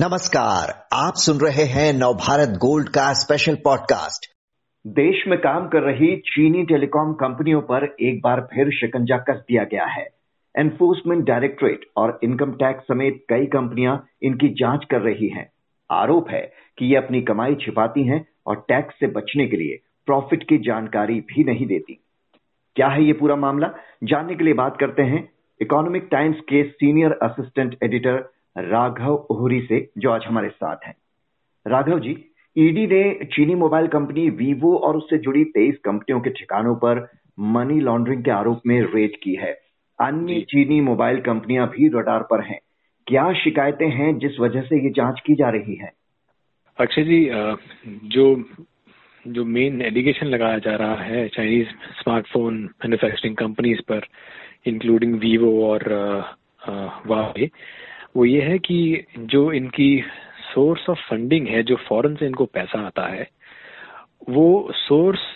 नमस्कार, आप सुन रहे हैं नवभारत गोल्ड का स्पेशल पॉडकास्ट देश में काम कर रही चीनी टेलीकॉम कंपनियों पर एक बार फिर शिकंजा कस दिया गया है। एनफोर्समेंट डायरेक्टरेट और इनकम टैक्स समेत कई कंपनियाँ इनकी जाँच कर रही हैं। आरोप है कि ये अपनी कमाई छिपाती हैं और टैक्स से बचने के लिए प्रॉफिट की जानकारी भी नहीं देती। क्या है ये पूरा मामला? जानने के लिए बात करते हैं इकोनॉमिक टाइम्स के senior assistant editor Raghav Ohri से जो आज हमारे साथ हैं। राघव जी ईडी ने चीनी मोबाइल कंपनी वीवो और उससे जुड़ी तेईस कंपनियों के ठिकानों पर मनी लॉन्ड्रिंग के आरोप में रेड की है। अन्य चीनी मोबाइल कंपनियाँ भी रडार पर हैं। क्या शिकायतें हैं जिस वजह से ये जाँच की जा रही है? अक्षय जी जो जो मेन एलिगेशन लगाया जा रहा है चाइनीज़ स्मार्टफ़ोन मैन्युफैक्चरिंग कंपनीज़ पर इंक्लूडिंग वीवो और वावे वो ये है कि जो इनकी सोर्स ऑफ़ फंडिंग है जो फॉरेन से इनको पैसा आता है वो सोर्स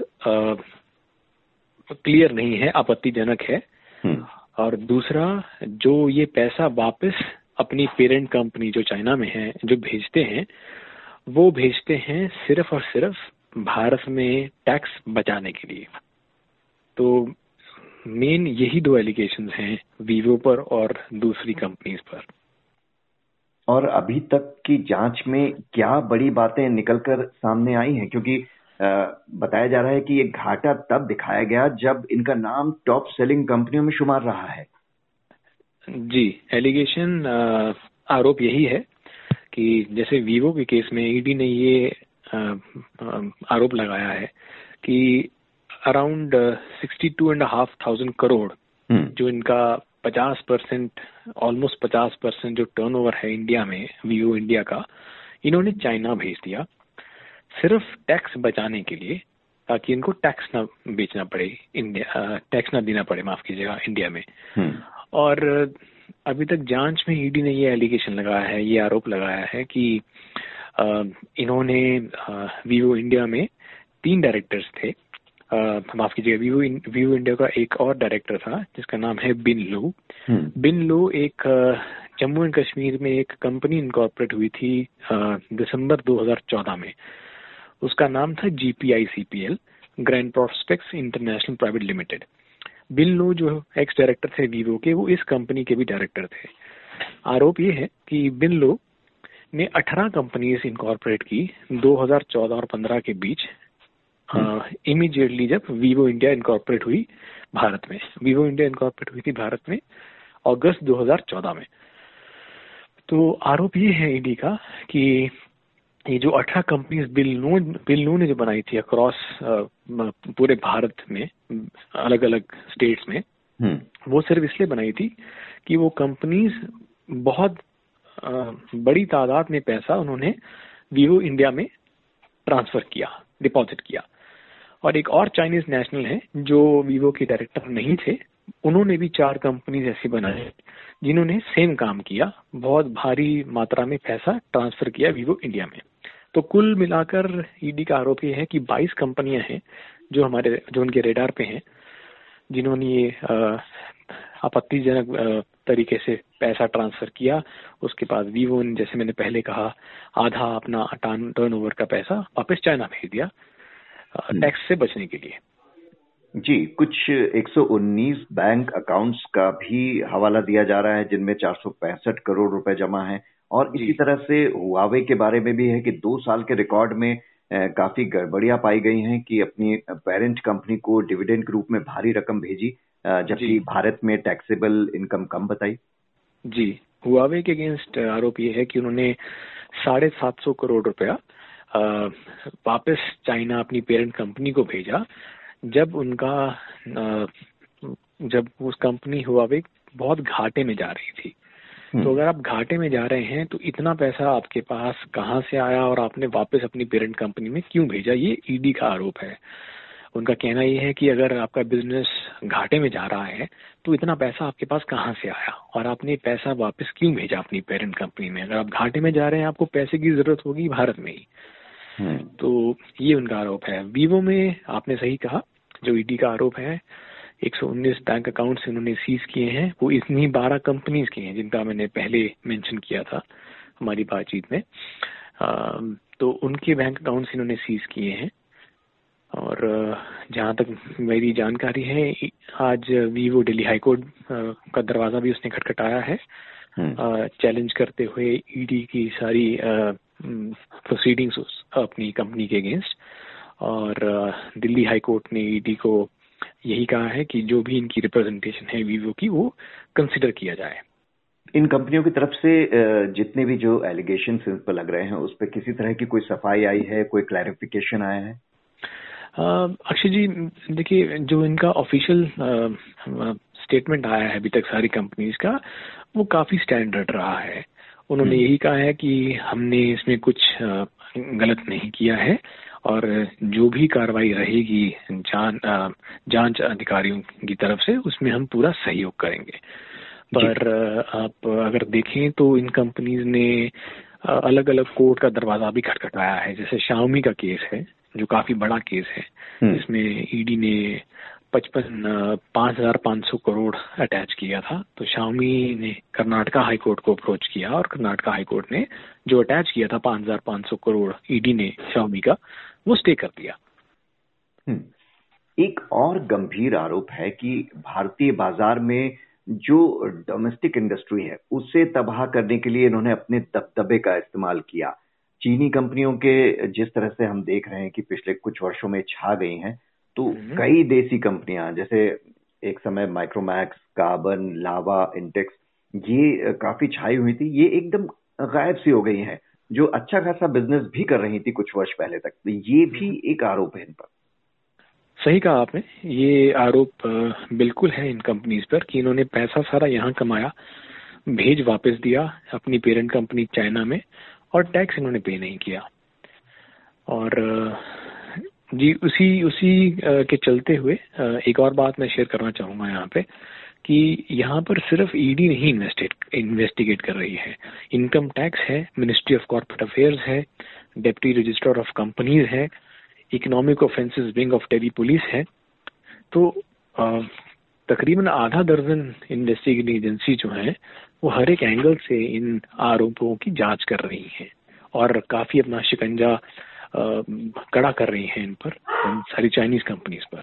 क्लियर नहीं है आपत्तिजनक है। हम्म। और दूसरा जो ये पैसा वापस अपनी पेरेंट कंपनी जो चाइना में है जो भेजते हैं वो भेजते हैं सिर्फ़ और सिर्फ़ भारत में टैक्स बचाने के लिए। तो मेन यही दो एलिगेशन हैं वीवो पर और दूसरी कंपनीज़ पर। और अभी तक की जाँच में क्या बड़ी बातें निकलकर सामने आई हैं क्योंकि बताया जा रहा है कि ये घाटा तब दिखाया गया जब इनका नाम टॉप सेलिंग कंपनियों में शुमार रहा है जी एलिगेशन आरोप यही है कि जैसे वीवो के केस में ईडी ने ये आरोप लगाया है कि around sixty two and half thousand crore. जो इनका पचास परसेंट ऑलमोस्ट पचास परसेंट जो टर्नओवर है इंडिया में वीवो इंडिया का इन्होंने चाइना भेज दिया। सिर्फ़ टैक्स बचाने के लिए ताकि इनको टैक्स ना बेचना पड़े इंडिया टैक्स ना देना पड़े माफ़ कीजिएगा इंडिया में। हम्म। और अभी तक जाँच में ईडी ने ये एलिगेशन लगाया है ये आरोप लगाया है कि इन्होंने वीवो इंडिया में तीन डायरेक्टर्स थे। माफ़ कीजिएगा वीवो वीवो इंडिया का एक और डायरेक्टर था जिसका नाम है बिन लो। बिन लो एक जम्मू एंड कश्मीर में एक कंपनी इनकॉर्पोरेट हुई थी दिसंबर 2014 में। उसका नाम था GPICPL grand prospects international private limited Bin Lou जो एक्स डायरेक्टर थे वीवो के वो इस कंपनी के भी डायरेक्टर थे। आरोप ये है कि बिन लो ने 18 कंपनीज़ इनकॉर्पोरेट की 2014 और 15 के बीच। इमीडिएटली जब वीवो इंडिया इनकॉर्पोरेट हुई भारत में। वीवो इंडिया इनकॉर्पोरेट हुई थी भारत में अगस्त 2014 में। तो आरोप ये है ईडी का कि ये जो अठारह companies Bin Lou Bin Lou ने जो बनाई थी अक्रॉस पूरे भारत में अलग अलग स्टेट्स में हम्म। वो सिर्फ़ इसलिए बनाई थी कि वो कंपनीज़ बहुत बड़ी तादाद में पैसा उन्होंने वीवो इंडिया में ट्रांसफ़र किया डिपॉजिट किया। और एक और चाइनीज़ नेशनल है, जो वीवो के डायरेक्टर नहीं थे, उन्होंने भी चार कंपनीज़ ऐसी बनाई जिन्होंने सेम काम किया, बहुत भारी मात्रा में पैसा ट्रांसफ़र किया वीवो इंडिया में। तो कुल मिलाकर ईडी का आरोप ये है कि 22 कंपनियाँ हैं, जो हमारे, जो उनके रेडार पे हैं, जिन्होंने ये आपत्तिजनक तरीके से पैसा ट्रांसफ़र किया। उसके बाद वीवो ने, जैसे मैंने पहले कहा, आधा अपना टर्न ओवर का पैसा वापस चाइना भेज दिया। टैक्स से बचने के लिए। जी कुछ 119 बैंक अकाउंट्स का भी हवाला दिया जा रहा है जिनमें चार सौ पैंसठ करोड़ रुपए जमा है। और इसी तरह से हुआवे के बारे में भी है कि दो साल के रिकॉर्ड में काफ़ी गड़बड़ियाँ पाई गई हैं कि अपनी पेरेंट कंपनी को डिविडेंड के रूप में भारी रकम भेजी जबकि भारत में टैक्सेबल इनकम कम बताई। जी। हुआवे के अगेंस्ट आरोप ये है कि उन्होंने साढ़े सात सौ करोड़ रुपया वापस चाइना अपनी पेरेंट कंपनी को भेजा। जब उनका जब उस कंपनी हुआ हुआवे बहुत घाटे में जा रही थी। तो हम्म। अगर आप घाटे में जा रहे हैं तो इतना पैसा आपके पास कहाँ से आया और आपने वापस अपनी पेरेंट कंपनी में क्यों भेजा? ये ईडी का आरोप है। उनका कहना यह है कि अगर आपका बिज़नेस घाटे में जा रहा है तो इतना पैसा आपके पास कहाँ से आया? और आपने पैसा वापस क्यों भेजा अपनी पेरेंट कंपनी में? अगर आप घाटे में जा रहे हैं आपको पैसे की ज़रूरत होगी भारत में ही। तो ये उनका आरोप है। वीवो में आपने सही कहा जो ईडी का आरोप है 119 बैंक अकाउंट्स इन्होंने सीज किए हैं। वो इतनी बारह कंपनीज़ के हैं जिनका मैंने पहले मेंशन किया था हमारी बातचीत में। तो उनके बैंक अकाउंट्स इन्होंने सीज किए हैं। और जहाँ तक मेरी जानकारी है आज वीवो दिल्ली हाईकोर्ट का दरवाज़ा भी उसने खटखटाया है। चैलेंज हम्म। करते हुए ईडी की सारी प्रोसीडिंग्स अपनी कंपनी के अगेंस्ट और दिल्ली हाई कोर्ट ने ईडी को यही कहा है कि जो भी इनकी रिप्रेजेंटेशन है वीवो की वो कंसिडर किया जाए। इन कंपनियों की तरफ़ से जितने भी जो एलिगेशन इन पर लग रहे हैं उस पर किसी तरह की कोई सफ़ाई आई है कोई क्लैरिफिकेशन आया है? अक्षय जी देखिए जो इनका ऑफिशियल स्टेटमेंट आया है अभी तक सारी कंपनीज़ का वो काफ़ी स्टैंडर्ड रहा है। उन्होंने हम्म। यही कहा है कि हमने इसमें कुछ गलत नहीं किया है और जो भी कार्रवाई रहेगी जान जाँच अधिकारियों की तरफ़ से उसमें हम पूरा सहयोग करेंगे पर आप अगर देखें तो इन कंपनीज़ ने अलग अलग कोर्ट का दरवाज़ा भी खटखटाया है जैसे शाओमी का केस है जो काफ़ी बड़ा केस है हम्म। इसमें ईडी ने पचपन पाँच हज़ार पाँच सौ करोड़ अटैच किया था। तो शामी ने कर्नाटका हाईकोर्ट को अप्रोच किया और कर्नाटका हाईकोर्ट ने जो अटैच किया था, पाँच हज़ार पाँच सौ करोड़ ईडी ने शामी का, वो स्टे कर दिया। हम्म। एक और गंभीर आरोप है कि भारतीय बाज़ार में जो डोमेस्टिक इंडस्ट्री है, उसे तबाह करने के लिए इन्होंने अपने दबदबे का इस्तेमाल किया। चीनी कंपनियों के जिस तरह से हम देख रहे हैं कि पिछले कुछ वर्षों में छा गई हैं तो हम्म। कई देसी कंपनियाँ जैसे एक समय माइक्रोमैक्स कार्बन लावा इंटेक्स ये काफ़ी छाई हुई थी। ये एकदम गायब सी हो गई हैं जो अच्छा खासा बिज़नेस भी कर रही थी कुछ वर्ष पहले तक। तो ये भी हम्म। एक आरोप है इन पर। सही कहा आपने। ये आरोप बिल्कुल है इन कंपनीज़ पर कि इन्होंने पैसा सारा यहाँ कमाया भेज वापस दिया अपनी पेरेंट कंपनी चाइना में और टैक्स इन्होंने पे नहीं किया। और जी, उसी उसी के चलते हुए एक और बात मैं शेयर करना चाहूँगा यहाँ पे कि यहाँ पर सिर्फ़ ईडी नहीं इन्वेस्टेड इन्वेस्टिगेट कर रही है। इनकम टैक्स है मिनिस्ट्री ऑफ़ कॉर्पोरेट अफेयर्स है डेप्टी रजिस्ट्रार ऑफ़ कंपनीज़ है इकोनॉमिक ऑफेंसेस विंग ऑफ़ टेरी पुलिस है। तो तकरीबन आधा दर्जन इन्वेस्टिगेटिंग एजेंसी जो है, वो हर एक एंगल से इन आरोपों की जाँच कर रही हैं और काफ़ी अपना शिकंजा कड़ा कर रही हैं इन पर इन सारी चाइनीज़ कंपनीज़ पर।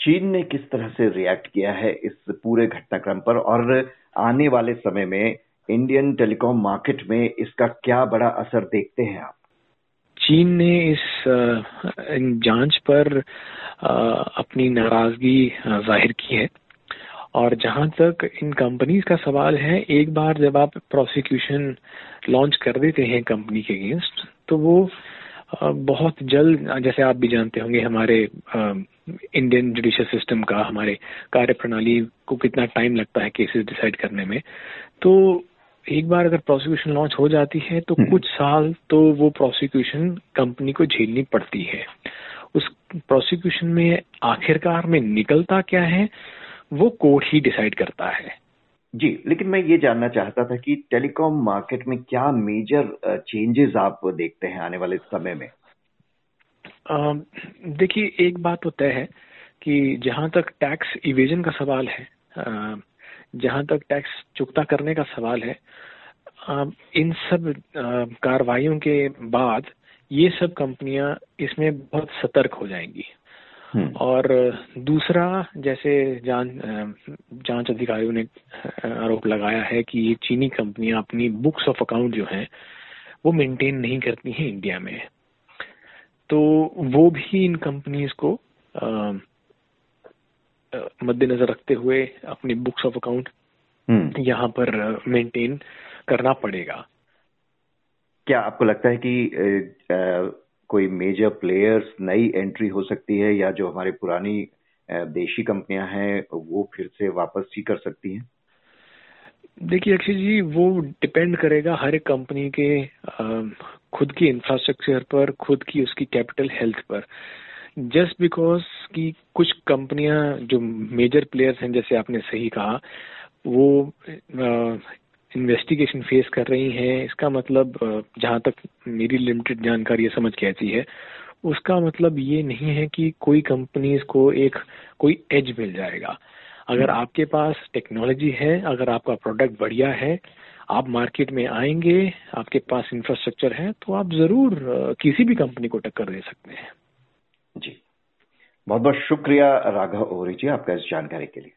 चीन ने किस तरह से रिएक्ट किया है इस पूरे घटनाक्रम पर? और आने वाले समय में इंडियन टेलीकॉम मार्केट में इसका क्या बड़ा असर देखते हैं आप? चीन ने इस जाँच पर अपनी नाराज़गी ज़ाहिर की है। और जहाँ तक इन कंपनीज़ का सवाल है एक बार जब आप प्रोसिक्यूशन लॉन्च कर देते हैं कंपनी के अगेंस्ट तो वो बहुत जल्द जैसे आप भी जानते होंगे हमारे इंडियन जुडिशियल सिस्टम का हमारे कार्य प्रणाली को कितना टाइम लगता है केसेस डिसाइड करने में। तो एक बार अगर प्रोसिक्यूशन लॉन्च हो जाती है तो हम्म। कुछ साल तो वो प्रोसिक्यूशन कंपनी को झेलनी पड़ती है। उस प्रोसिक्यूशन में आखिरकार में निकलता क्या है वो कोर्ट ही डिसाइड करता है। जी, लेकिन मैं ये जानना चाहता था कि टेलीकॉम मार्केट में क्या मेजर चेंजेस आप देखते हैं आने वाले समय में देखिए, एक बात तो तय है कि जहाँ तक टैक्स इवेजन का सवाल है जहाँ तक टैक्स चुकता करने का सवाल है इन सब कार्रवाइयों के बाद ये सब कंपनियाँ इसमें बहुत सतर्क हो जाएँगी। और दूसरा जैसे जान जाँच अधिकारियों ने आरोप लगाया है कि ये चीनी कंपनियाँ अपनी बुक्स ऑफ़ अकाउंट जो हैं वो मेंटेन नहीं करती हैं इंडिया में। तो वो भी इन कंपनीज़ को मद्देनजर रखते हुए अपनी बुक्स ऑफ़ अकाउंट यहाँ पर मेंटेन करना पड़ेगा। क्या आपको लगता है कि कोई मेजर प्लेयर्स नई एंट्री हो सकती है या जो हमारे पुरानी देशी कंपनियाँ हैं, वो फिर से वापस ही कर सकती हैं? देखिए अक्षय जी, वो डिपेंड करेगा हर एक कंपनी के खुद की इंफ्रास्ट्रक्चर पर, खुद की उसकी कैपिटल हेल्थ पर। जस्ट बिकॉज़ कि कुछ कंपनियाँ, जो मेजर प्लेयर्स हैं, जैसे आपने सही कहा, वो इन्वेस्टिगेशन फेस कर रही हैं इसका मतलब जहाँ तक मेरी लिमिटेड जानकारी समझ के आती है उसका मतलब ये नहीं है कि कोई कंपनीज़ को एक कोई एज मिल जाएगा। अगर हम्म। आपके पास टेक्नोलॉजी है अगर आपका प्रोडक्ट बढ़िया है आप मार्केट में आएँगे आपके पास इंफ्रास्ट्रक्चर है तो आप ज़रूर किसी भी कंपनी को टक्कर दे सकते हैं। जी। बहुत बहुत शुक्रिया राघव ओरी जी आपका इस जानकारी के लिए।